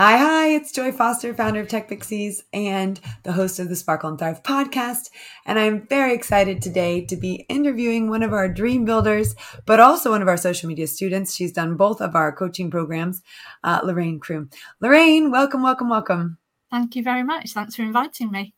Hi, hi, it's Joy Foster, founder of Tech Pixies and the host of the Sparkle and Thrive podcast. And I'm very excited today to be interviewing one of our dream builders, but also one of our social media students. She's done both of our coaching programs, uh, Lorraine Croom. Lorraine, welcome, welcome, welcome. Thank you very much. Thanks for inviting me.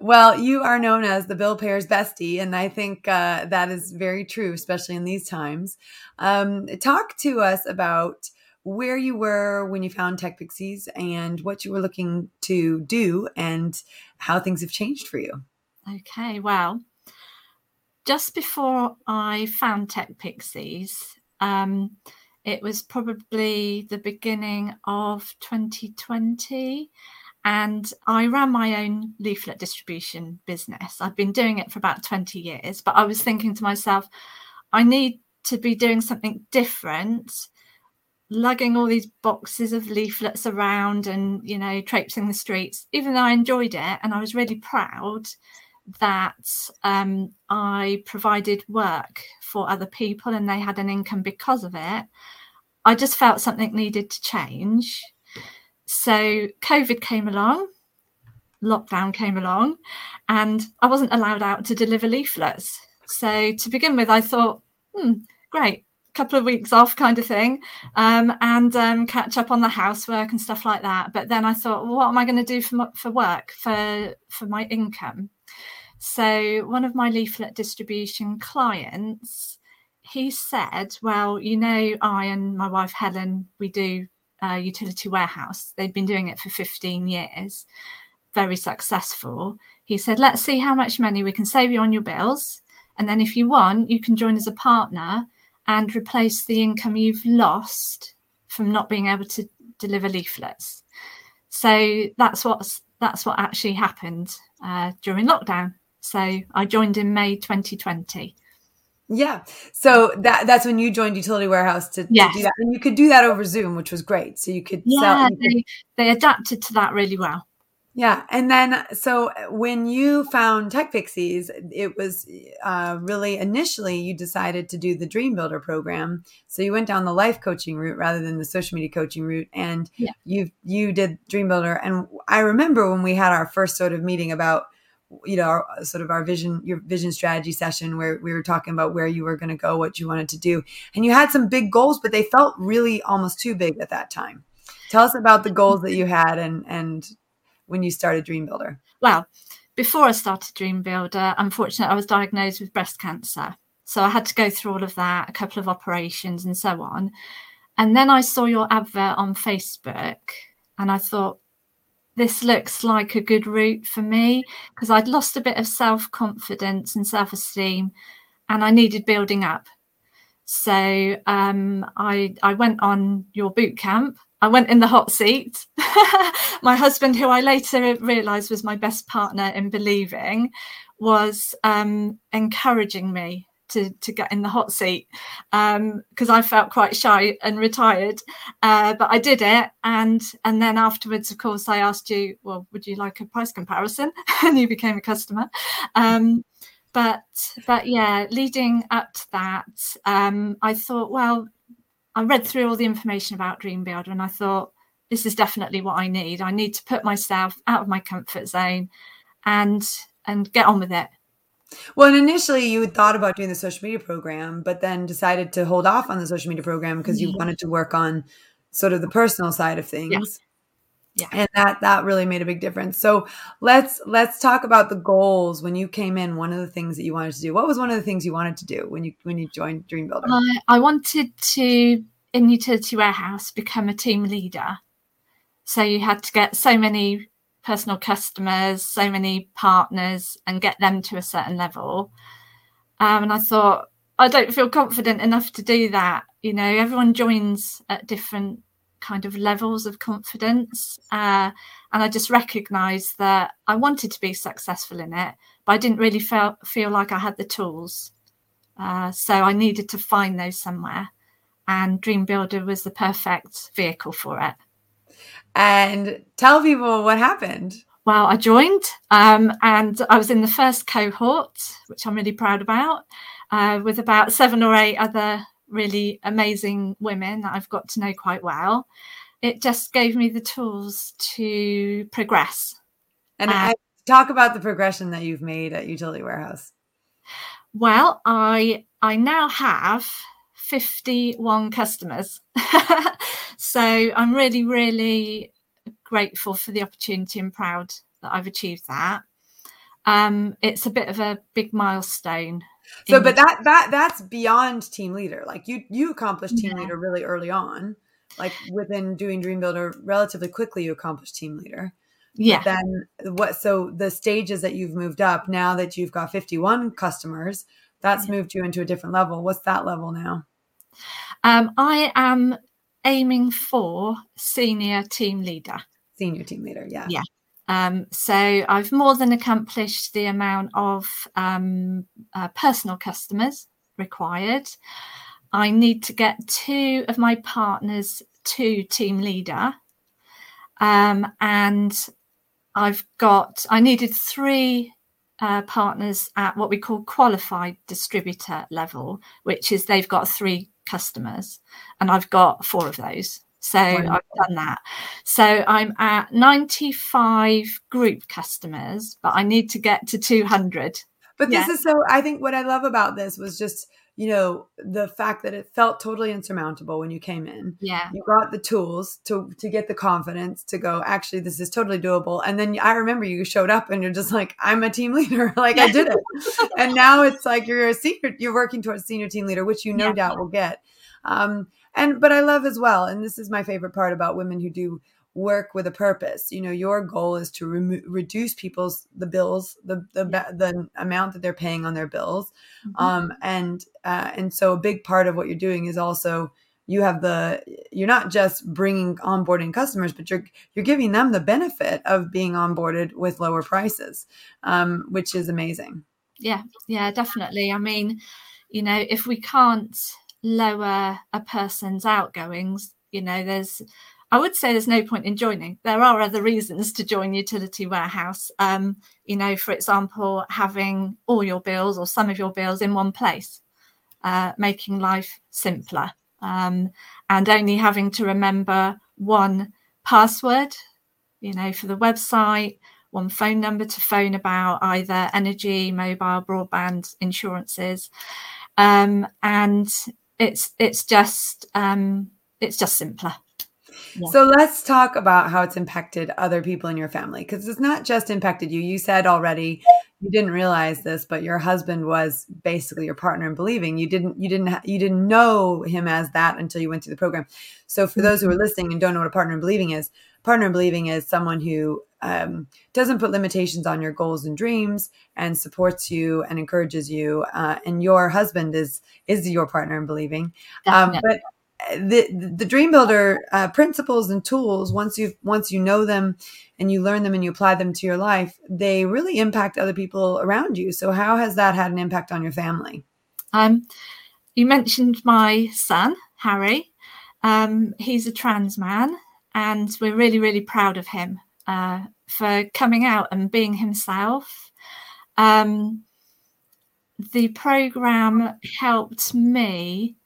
Well, you are known as the Bill Payers bestie, and I think uh, that is very true, especially in these times. Um, talk to us about where you were when you found Tech Pixies and what you were looking to do and how things have changed for you. Okay, well, just before I found Tech Pixies, um, it was probably the beginning of 2020. And I ran my own leaflet distribution business. I've been doing it for about 20 years, but I was thinking to myself, I need to be doing something different lugging all these boxes of leaflets around and you know traipsing the streets. Even though i enjoyed it and i was really proud that um, i provided work for other people and they had an income because of it i just felt something needed to change. So covid came along lockdown came along and i wasn't allowed out to deliver leaflets. So to begin with i thought hmm, great couple of weeks off kind of thing um, and um, catch up on the housework and stuff like that. But then i thought well, what am i going to do for, for work for for my income? So one of my leaflet distribution clients he said well you know i and my wife helen we do a utility warehouse. They've been doing it for 15 years. Very successful. He said let's see how much money we can save you on your bills and then if you want you can join as a partner and replace the income you've lost from not being able to deliver leaflets. So that's what's that's what actually happened uh, during lockdown. So I joined in May 2020. Yeah. So that that's when you joined Utility Warehouse to, yes. to do that. And you could do that over Zoom, which was great. So you could yeah, sell, they, they adapted to that really well. Yeah. And then, so when you found Tech Pixies, it was uh, really initially you decided to do the Dream Builder program. So you went down the life coaching route rather than the social media coaching route. And yeah. you you did Dream Builder. And I remember when we had our first sort of meeting about, you know, our, sort of our vision, your vision strategy session where we were talking about where you were going to go, what you wanted to do. And you had some big goals, but they felt really almost too big at that time. Tell us about the goals that you had and, and, when you started Dream Builder? Well, before I started Dream Builder, unfortunately, I was diagnosed with breast cancer. So I had to go through all of that, a couple of operations and so on. And then I saw your advert on Facebook and I thought, this looks like a good route for me because I'd lost a bit of self confidence and self esteem and I needed building up. So um, I, I went on your boot camp I went in the hot seat. my husband, who I later realised was my best partner in believing, was um, encouraging me to, to get in the hot seat because um, I felt quite shy and retired. Uh, but I did it, and and then afterwards, of course, I asked you, well, would you like a price comparison? and you became a customer. Um, but but yeah, leading up to that, um, I thought, well, I read through all the information about Dream Builder and I thought, this is definitely what I need. I need to put myself out of my comfort zone and and get on with it. Well, and initially you had thought about doing the social media program, but then decided to hold off on the social media program because you mm. wanted to work on sort of the personal side of things yeah. And that that really made a big difference. So let's let's talk about the goals when you came in one of the things that you wanted to do. What was one of the things you wanted to do when you when you joined dream builder? Uh, i wanted to in utility warehouse become a team leader. So you had to get so many personal customers so many partners and get them to a certain level. Um, and i thought i don't feel confident enough to do that. You know everyone joins at different kind of levels of confidence. Uh, and I just recognized that I wanted to be successful in it, but I didn't really feel, feel like I had the tools. Uh, so I needed to find those somewhere. And Dream Builder was the perfect vehicle for it. And tell people what happened. Well, I joined um, and I was in the first cohort, which I'm really proud about, uh, with about seven or eight other really amazing women that I've got to know quite well. it just gave me the tools to progress. And uh, I, talk about the progression that you've made at Utility Warehouse. Well, I I now have 51 customers. so I'm really, really grateful for the opportunity and proud that I've achieved that. Um, it's a bit of a big milestone. So, but that that that's beyond team leader. Like you you accomplished team yeah. leader really early on. Like within doing Dream Builder, relatively quickly you accomplished team leader. Yeah. But then what? So the stages that you've moved up now that you've got 51 customers, that's yeah. moved you into a different level. What's that level now? Um, I am aiming for senior team leader. Senior team leader, yeah. Yeah. Um, so I've more than accomplished the amount of um, uh, personal customers required. I need to get two of my partners to team leader. Um, and I've got, I needed three uh, partners at what we call qualified distributor level, which is they've got three customers, and I've got four of those. So I've done that. So I'm at 95 group customers, but I need to get to 200. But this yeah. is so, I think what I love about this was just you know the fact that it felt totally insurmountable when you came in yeah you got the tools to to get the confidence to go actually this is totally doable and then i remember you showed up and you're just like i'm a team leader like i did it and now it's like you're a senior you're working towards senior team leader which you no yeah. doubt will get um and but i love as well and this is my favorite part about women who do work with a purpose. You know your goal is to remo- reduce people's the bills the the, the amount that they're paying on their bills. Mm-hmm. um and uh, and so a big part of what you're doing is also you have the you're not just bringing onboarding customers but you're you're giving them the benefit of being onboarded with lower prices um, which is amazing. Yeah yeah definitely. I mean you know if we can't lower a person's outgoings you know there's I would say there's no point in joining. There are other reasons to join Utility Warehouse. Um, you know, for example, having all your bills or some of your bills in one place, uh, making life simpler, um, and only having to remember one password, you know, for the website, one phone number to phone about either energy, mobile, broadband, insurances, um, and it's it's just um, it's just simpler. So let's talk about how it's impacted other people in your family because it's not just impacted you. You said already you didn't realize this, but your husband was basically your partner in believing. You didn't you didn't you didn't know him as that until you went through the program. So for those who are mm-hmm. listening and don't know what a partner in believing is, partner in believing is someone who um, doesn't put limitations on your goals and dreams and supports you and encourages you. Uh, and your husband is is your partner in believing. Um, but the the dream builder uh, principles and tools once you once you know them and you learn them and you apply them to your life they really impact other people around you so how has that had an impact on your family um you mentioned my son harry um he's a trans man and we're really really proud of him uh, for coming out and being himself um the program helped me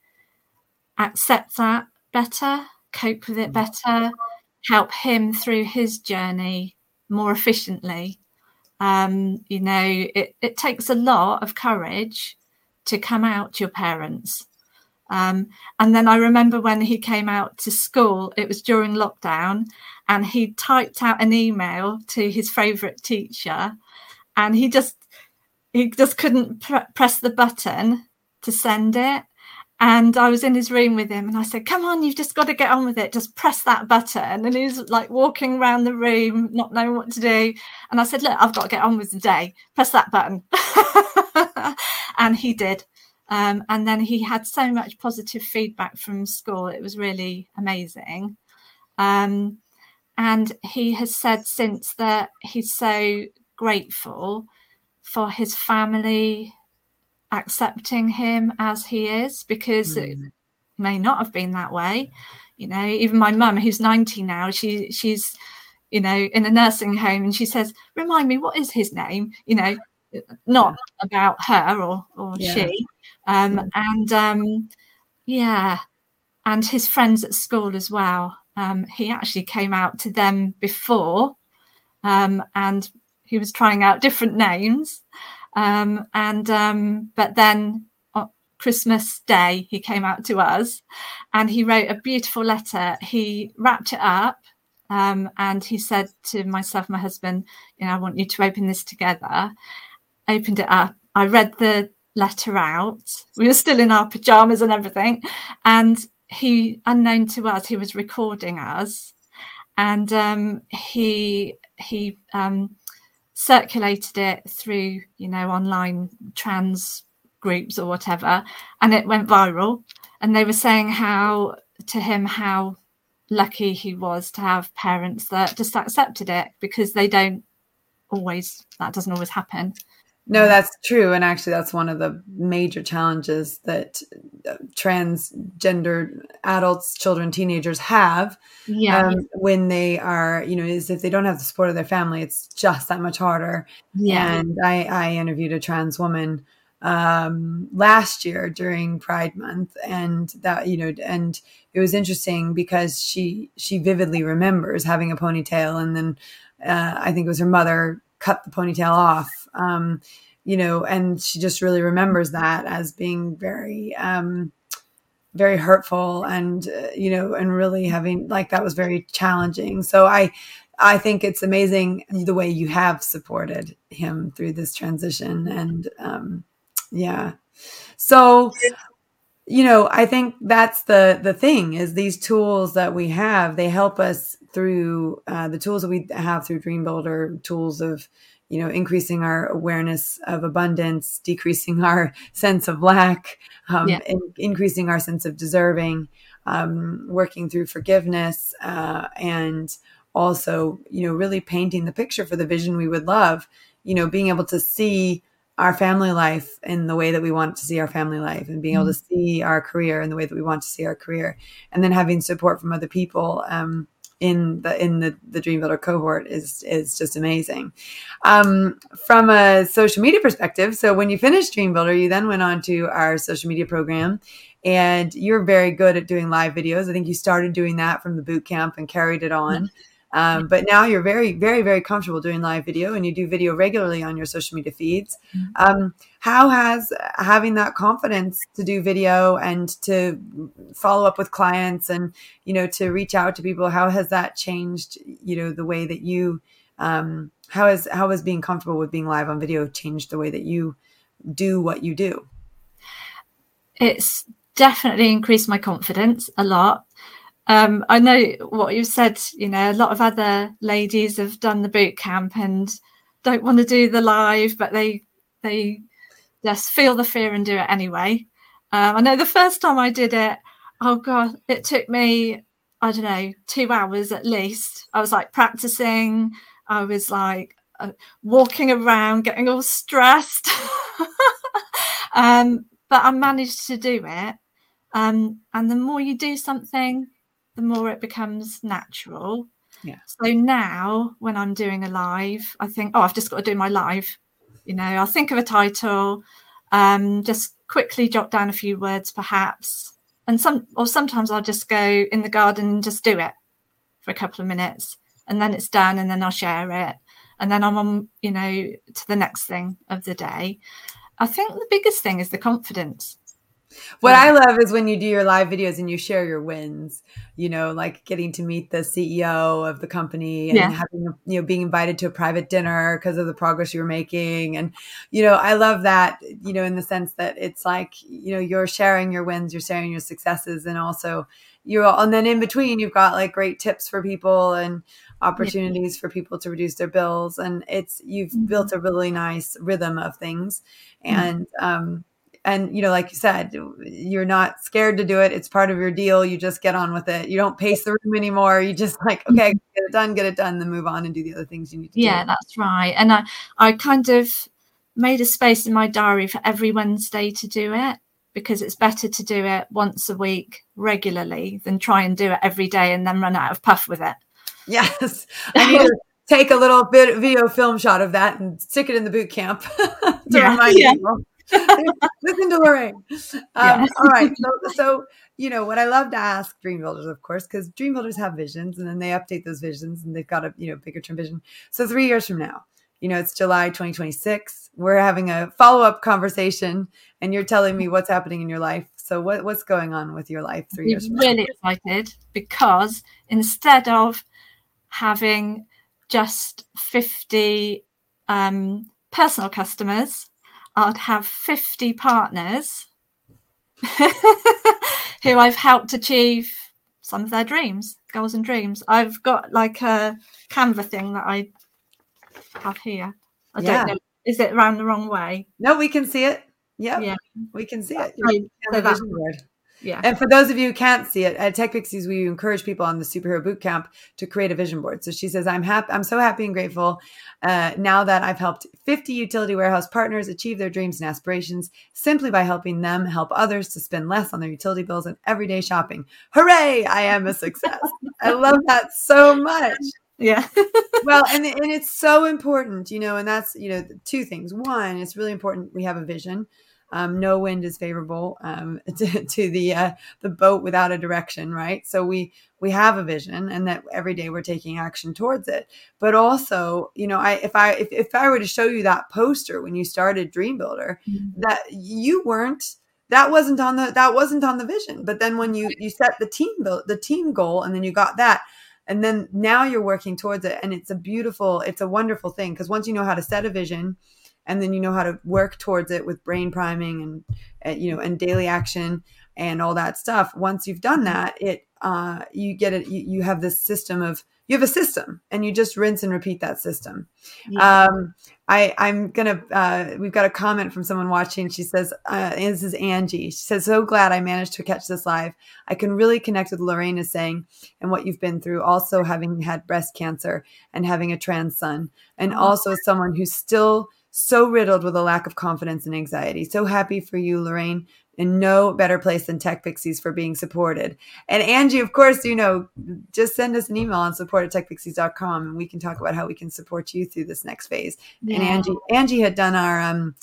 accept that better, cope with it mm. better, help him through his journey more efficiently. Um, you know, it, it takes a lot of courage to come out to your parents. Um, and then I remember when he came out to school, it was during lockdown, and he typed out an email to his favourite teacher, and he just he just couldn't pr- press the button to send it. And I was in his room with him and I said, Come on, you've just got to get on with it. Just press that button. And he was like walking around the room, not knowing what to do. And I said, Look, I've got to get on with the day. Press that button. and he did. Um, and then he had so much positive feedback from school. It was really amazing. Um, and he has said since that he's so grateful for his family, accepting him as he is because mm. it may not have been that way. You know, even my mum, who's 90 now, she she's, you know, in a nursing home and she says, Remind me, what is his name? You know, not about her or or yeah. she. Um, and um, yeah, and his friends at school as well. um, he actually came out to them before, um, and he was trying out different names. Um, and um, but then on Christmas Day, he came out to us, and he wrote a beautiful letter. He wrapped it up, um, and he said to myself, my husband, "You know, I want you to open this together." Opened it up. I read the letter out. We were still in our pajamas and everything, and he, unknown to us, he was recording us, and um, he he um, circulated it through, you know, online trans groups or whatever, and it went viral. And they were saying how to him how lucky he was to have parents that just accepted it because they don't always that doesn't always happen no, that's true. And actually, that's one of the major challenges that uh, transgender adults, children, teenagers have yeah. um, when they are, you know, is if they don't have the support of their family, it's just that much harder. Yeah. And I, I interviewed a trans woman um, last year during Pride Month, and that, you know, and it was interesting because she she vividly remembers having a ponytail, and then uh, I think it was her mother cut the ponytail off. Um, you know, and she just really remembers that as being very, um, very hurtful and, uh, you know, and really having like that was very challenging. So I, I think it's amazing the way you have supported him through this transition. And, um, yeah. So, you know, I think that's the the thing is these tools that we have. They help us through uh, the tools that we have through Dream Builder, tools of you know, increasing our awareness of abundance, decreasing our sense of lack, um, yeah. in, increasing our sense of deserving, um, working through forgiveness, uh, and also, you know, really painting the picture for the vision we would love. You know, being able to see our family life in the way that we want to see our family life and being able to mm-hmm. see our career in the way that we want to see our career and then having support from other people um, in the in the the Dream Builder cohort is is just amazing. Um, from a social media perspective, so when you finished Dream Builder, you then went on to our social media program, and you're very good at doing live videos. I think you started doing that from the boot camp and carried it on. Mm-hmm. Um, but now you're very, very, very comfortable doing live video and you do video regularly on your social media feeds. Mm-hmm. Um, how has having that confidence to do video and to follow up with clients and, you know, to reach out to people, how has that changed, you know, the way that you, um, how has, how has being comfortable with being live on video changed the way that you do what you do? It's definitely increased my confidence a lot um, I know what you said. You know, a lot of other ladies have done the boot camp and don't want to do the live, but they they just feel the fear and do it anyway. Um, I know the first time I did it, oh god, it took me I don't know two hours at least. I was like practicing. I was like uh, walking around, getting all stressed. um, but I managed to do it. Um, and the more you do something, the more it becomes natural. Yeah. So now when I'm doing a live, I think, oh, I've just got to do my live. You know, I'll think of a title, um, just quickly jot down a few words perhaps. And some or sometimes I'll just go in the garden and just do it for a couple of minutes and then it's done and then I'll share it. And then I'm on, you know, to the next thing of the day. I think the biggest thing is the confidence. What I love is when you do your live videos and you share your wins, you know, like getting to meet the CEO of the company and yeah. having, you know, being invited to a private dinner because of the progress you're making. And, you know, I love that, you know, in the sense that it's like, you know, you're sharing your wins, you're sharing your successes, and also you're, and then in between, you've got like great tips for people and opportunities yeah. for people to reduce their bills. And it's, you've mm-hmm. built a really nice rhythm of things. Mm-hmm. And, um, and you know like you said you're not scared to do it. It's part of your deal. You just get on with it. You don't pace the room anymore. You just like okay mm-hmm. get it done get it done then move on and do the other things you need to yeah do. that's right. And i i kind of made a space in my diary for every wednesday to do it because it's better to do it once a week regularly than try and do it every day and then run out of puff with it. Yes. I need to take a little bit video film shot of that and stick it in the boot camp to yeah, remind yeah. people Listen to Lorraine. Um, All right. So, so, you know, what I love to ask dream builders, of course, because dream builders have visions and then they update those visions and they've got a, you know, bigger term vision. So three years from now, you know, it's July 2026. We're having a follow up conversation and you're telling me what's happening in your life. So what, what's going on with your life three years I'm really now? excited because instead of having just 50 um, personal customers, I'd have 50 partners who I've helped achieve some of their dreams, goals and dreams. I've got like a Canva thing that I have here. I yeah. don't know. Is it around the wrong way? No, we can see it. Yep. Yeah. We can see it. Right. So board. Yeah. And for those of you who can't see it, at Tech Pixies, we encourage people on the superhero boot camp to create a vision board. So she says, I'm happy, I'm so happy and grateful uh, now that I've helped 50 utility warehouse partners achieve their dreams and aspirations simply by helping them help others to spend less on their utility bills and everyday shopping. Hooray! I am a success. I love that so much. Yeah. well, and and it's so important, you know, and that's you know two things. One, it's really important we have a vision um, no wind is favorable um, to, to, the uh, the boat without a direction, right? So we we have a vision, and that every day we're taking action towards it. But also, you know, I if I if, if I were to show you that poster when you started Dream Builder, mm-hmm. that you weren't that wasn't on the that wasn't on the vision. But then when you you set the team build the team goal, and then you got that and then now you're working towards it and it's a beautiful it's a wonderful thing because once you know how to set a vision and then you know how to work towards it with brain priming and, and you know and daily action and all that stuff once you've done that it uh, you get it you, you, have this system of you have a system and you just rinse and repeat that system yeah. um, I, I'm gonna. Uh, we've got a comment from someone watching. She says, uh, "This is Angie." She says, "So glad I managed to catch this live. I can really connect with Lorraine is saying and what you've been through. Also, having had breast cancer and having a trans son, and oh. also someone who's still so riddled with a lack of confidence and anxiety. So happy for you, Lorraine. And no better place than Tech Pixies for being supported. And Angie, of course, you know, just send us an email on support at techpixies.com and we can talk about how we can support you through this next phase. Yeah. And Angie, Angie had done our um,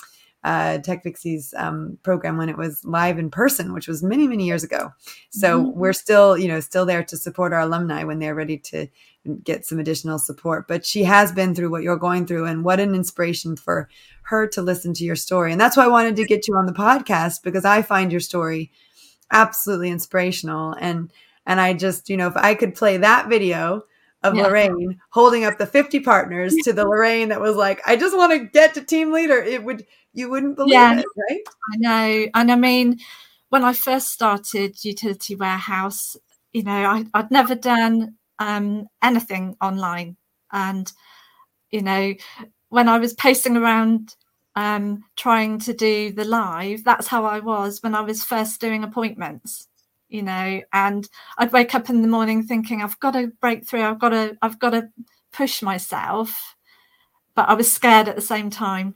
uh, Tech Pixies um, program when it was live in person, which was many, many years ago. So mm-hmm. we're still, you know, still there to support our alumni when they're ready to get some additional support. But she has been through what you're going through, and what an inspiration for her to listen to your story. And that's why I wanted to get you on the podcast because I find your story absolutely inspirational. And and I just, you know, if I could play that video of yeah. Lorraine holding up the 50 partners to the Lorraine that was like, I just want to get to team leader, it would you wouldn't believe yeah, it, right? I know. And I mean, when I first started utility warehouse, you know, I, I'd never done um, anything online. And, you know, when I was pacing around um, trying to do the live, that's how I was when I was first doing appointments, you know, and I'd wake up in the morning thinking, I've got to break through, I've got to, I've got to push myself. But I was scared at the same time.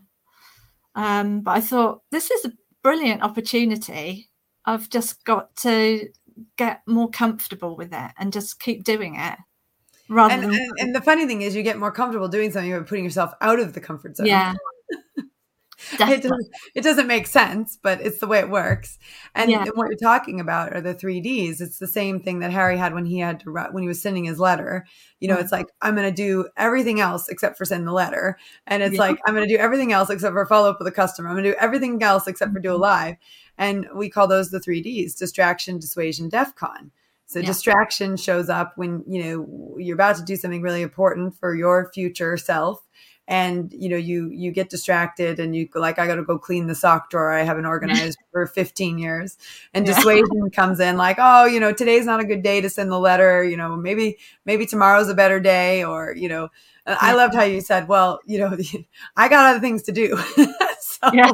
Um, but I thought, this is a brilliant opportunity. I've just got to get more comfortable with it and just keep doing it. Rather and, than- and, and the funny thing is, you get more comfortable doing something by putting yourself out of the comfort zone. Yeah. it doesn't, it doesn't make sense, but it's the way it works. And, yeah. what you're talking about are the three Ds. It's the same thing that Harry had when he had to when he was sending his letter. You know, mm-hmm. it's like I'm going to do everything else except for send the letter, and it's yeah. like I'm going to do everything else except for follow up with a customer. I'm going to do everything else except for do a mm-hmm. live, and we call those the three Ds: distraction, dissuasion, DEFCON. So yeah. distraction shows up when you know you're about to do something really important for your future self and you know you you get distracted and you go like i gotta go clean the sock drawer i haven't organized for 15 years and yeah. dissuasion comes in like oh you know today's not a good day to send the letter you know maybe maybe tomorrow's a better day or you know yeah. i loved how you said well you know i got other things to do so yeah.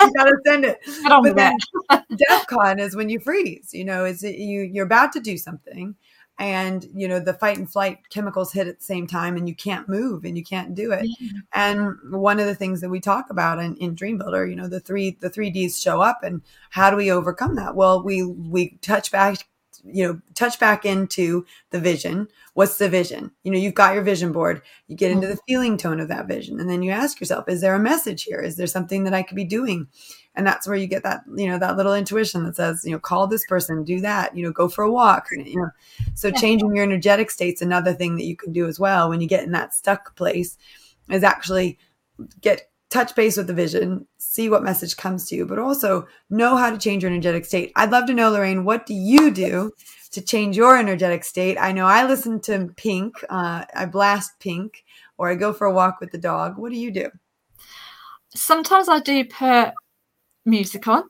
you gotta send it. But then defcon is when you freeze you know is you you're about to do something and you know the fight and flight chemicals hit at the same time and you can't move and you can't do it. Yeah. and one of the things that we talk about in, in dream builder you know the three the three d's show up and how do we overcome that? Well we we touch back you know, touch back into the vision. What's the vision? You know, you've got your vision board. You get into the mm-hmm. feeling tone of that vision, and then you ask yourself, is there a message here? Is there something that I could be doing? And that's where you get that, you know, that little intuition that says, you know, call this person, do that, you know, go for a walk. You know, so changing your energetic state's another thing that you can do as well when you get in that stuck place is actually get touch base with the vision, see what message comes to you, but also know how to change your energetic state. I'd love to know, Lorraine, what do you do to change your energetic state? I know I listen to Pink, uh, I blast Pink, or I go for a walk with the dog. What do you do? Sometimes I do put music on.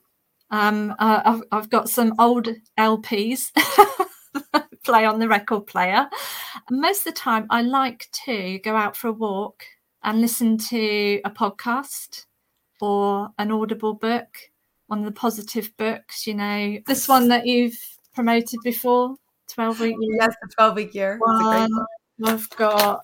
Um, uh, I've, I've got some old LPs play on the record player. Most of the time, I like to go out for a walk and listen to a podcast or an audible book, one of the positive books, you know, this one that you've promoted before, 12 week year. Yes, the 12 week year. I've got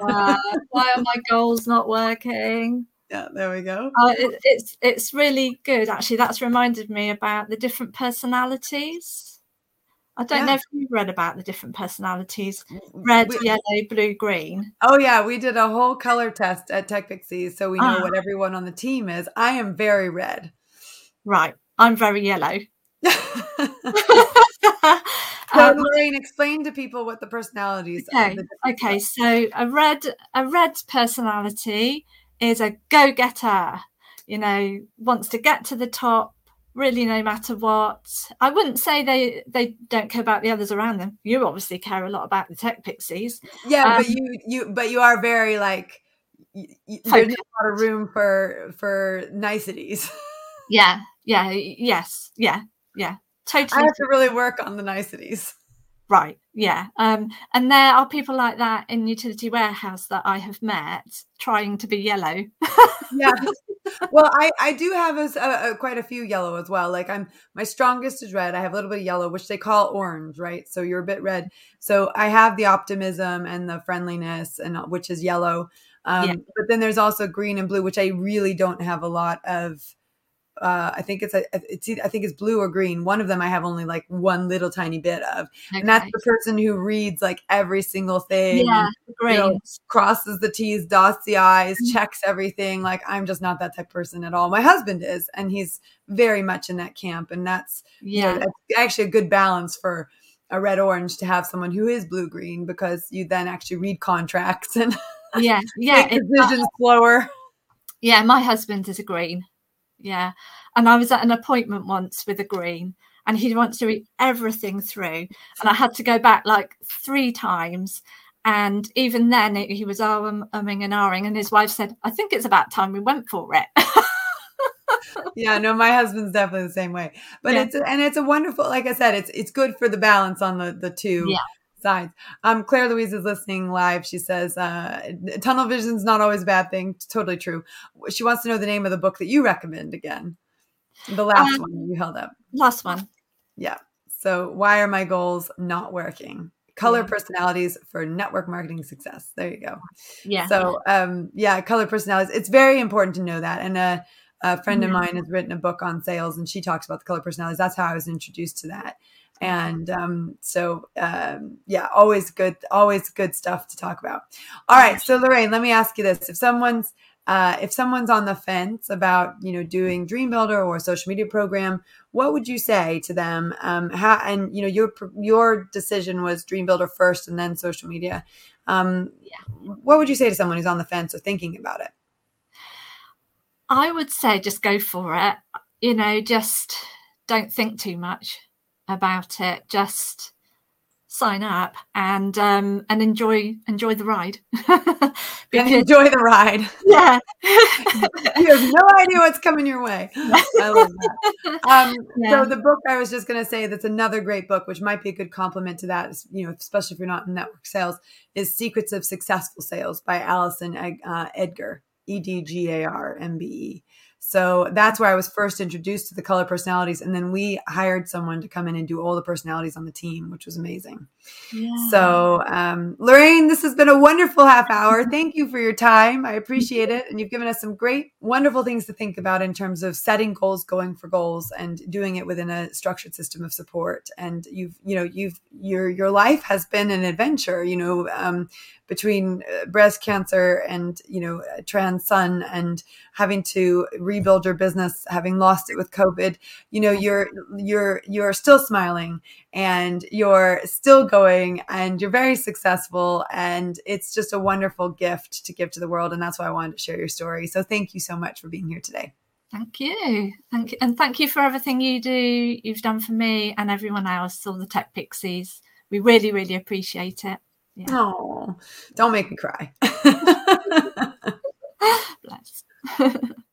uh, why are my goals not working? Yeah, there we go. Uh, it, it's it's really good actually. That's reminded me about the different personalities I don't yeah. know if you've read about the different personalities red, we, yellow, blue, green. Oh, yeah. We did a whole color test at Tech Pixies. So we know what ah. everyone on the team is. I am very red. Right. I'm very yellow. so, um, Lorraine, explain to people what the personalities okay, are. Okay. So a red, a red personality is a go getter, you know, wants to get to the top, really no matter what. I wouldn't say they they don't care about the others around them. You obviously care a lot about the tech pixies. Yeah um, but you you but you are very like you, there's not a lot of room for for niceties. Yeah yeah yes yeah yeah. Totally i have to really work on the niceties right yeah um and there are people like that in utility warehouse that i have met trying to be yellow yeah well, I I do have a, a, a, quite a few yellow as well. Like I'm my strongest is red. I have a little bit of yellow, which they call orange, right? So you're a bit red. So I have the optimism and the friendliness, and which is yellow. Um, yeah. But then there's also green and blue, which I really don't have a lot of uh, I think it's a, it's I think it's blue or green. One of them I have only like one little tiny bit of, okay. and that's the person who reads like every single thing. Yeah, great. You know, crosses the T's, dots the I's, mm-hmm. checks everything. Like I'm just not that type of person at all. My husband is, and he's very much in that camp, and that's yeah, you know, that's actually a good balance for a red orange to have someone who is blue green because you then actually read contracts and yeah, yeah, make decisions slower. Yeah, my husband is a green yeah. And I was at an appointment once with a green and he wants to read everything through. And I had to go back like three times. And even then, he was um, umming and ahhing. And his wife said, I think it's about time we went for it. yeah, no, my husband's definitely the same way. But yeah. it's and it's a wonderful, like I said, it's it's good for the balance on the the two yeah. Sides. Um, Claire Louise is listening live. She says, uh, "Tunnel vision's not always a bad thing." Totally true. She wants to know the name of the book that you recommend again. The last um, one you held up. Last one. Yeah. So, why are my goals not working? Color yeah. personalities for network marketing success. There you go. Yeah. So, um, yeah, color personalities. It's very important to know that. And a, a friend of mine has written a book on sales, and she talks about the color personalities. That's how I was introduced to that. And um, so, um, yeah, always good, always good stuff to talk about. All right. So, Lorraine, let me ask you this: If someone's uh, if someone's on the fence about you know doing dream builder or a social media program what would you say to them um, how and you know your your decision was dream builder first and then social media um, yeah. what would you say to someone who's on the fence or thinking about it i would say just go for it you know just don't think too much about it. Just sign up and um and enjoy enjoy the ride. Because, enjoy the ride. Yeah. You have no idea what's coming your way. I love that. Um yeah. so the book i was just going to say that's another great book which might be a good complement to that you know especially if you're not in network sales is secrets of successful sales by alison uh, edgar e-d-g-a-r-m-b-e so that's where I was first introduced to the color personalities. And then we hired someone to come in and do all the personalities on the team, which was amazing. So, um, Lorraine, this has been a wonderful half hour. Thank you for your time. I appreciate it. And you've given us some great, wonderful things to think about in terms of setting goals, going for goals, and doing it within a structured system of support. And you've, you know, you've, your, your life has been an adventure, you know, um, between uh, breast cancer and you know trans son and having to rebuild your business having lost it with covid you know you're you're you're still smiling and you're still going going and you're very successful. And it's just a wonderful gift to give to the world. And that's why I wanted to share your story. So thank you so much for being here today. Thank you. Thank you. And thank you for everything you do, you've done for me and everyone else, all the Tech Pixies. We really, really appreciate it. Yeah. Oh, don't make me cry. Bless.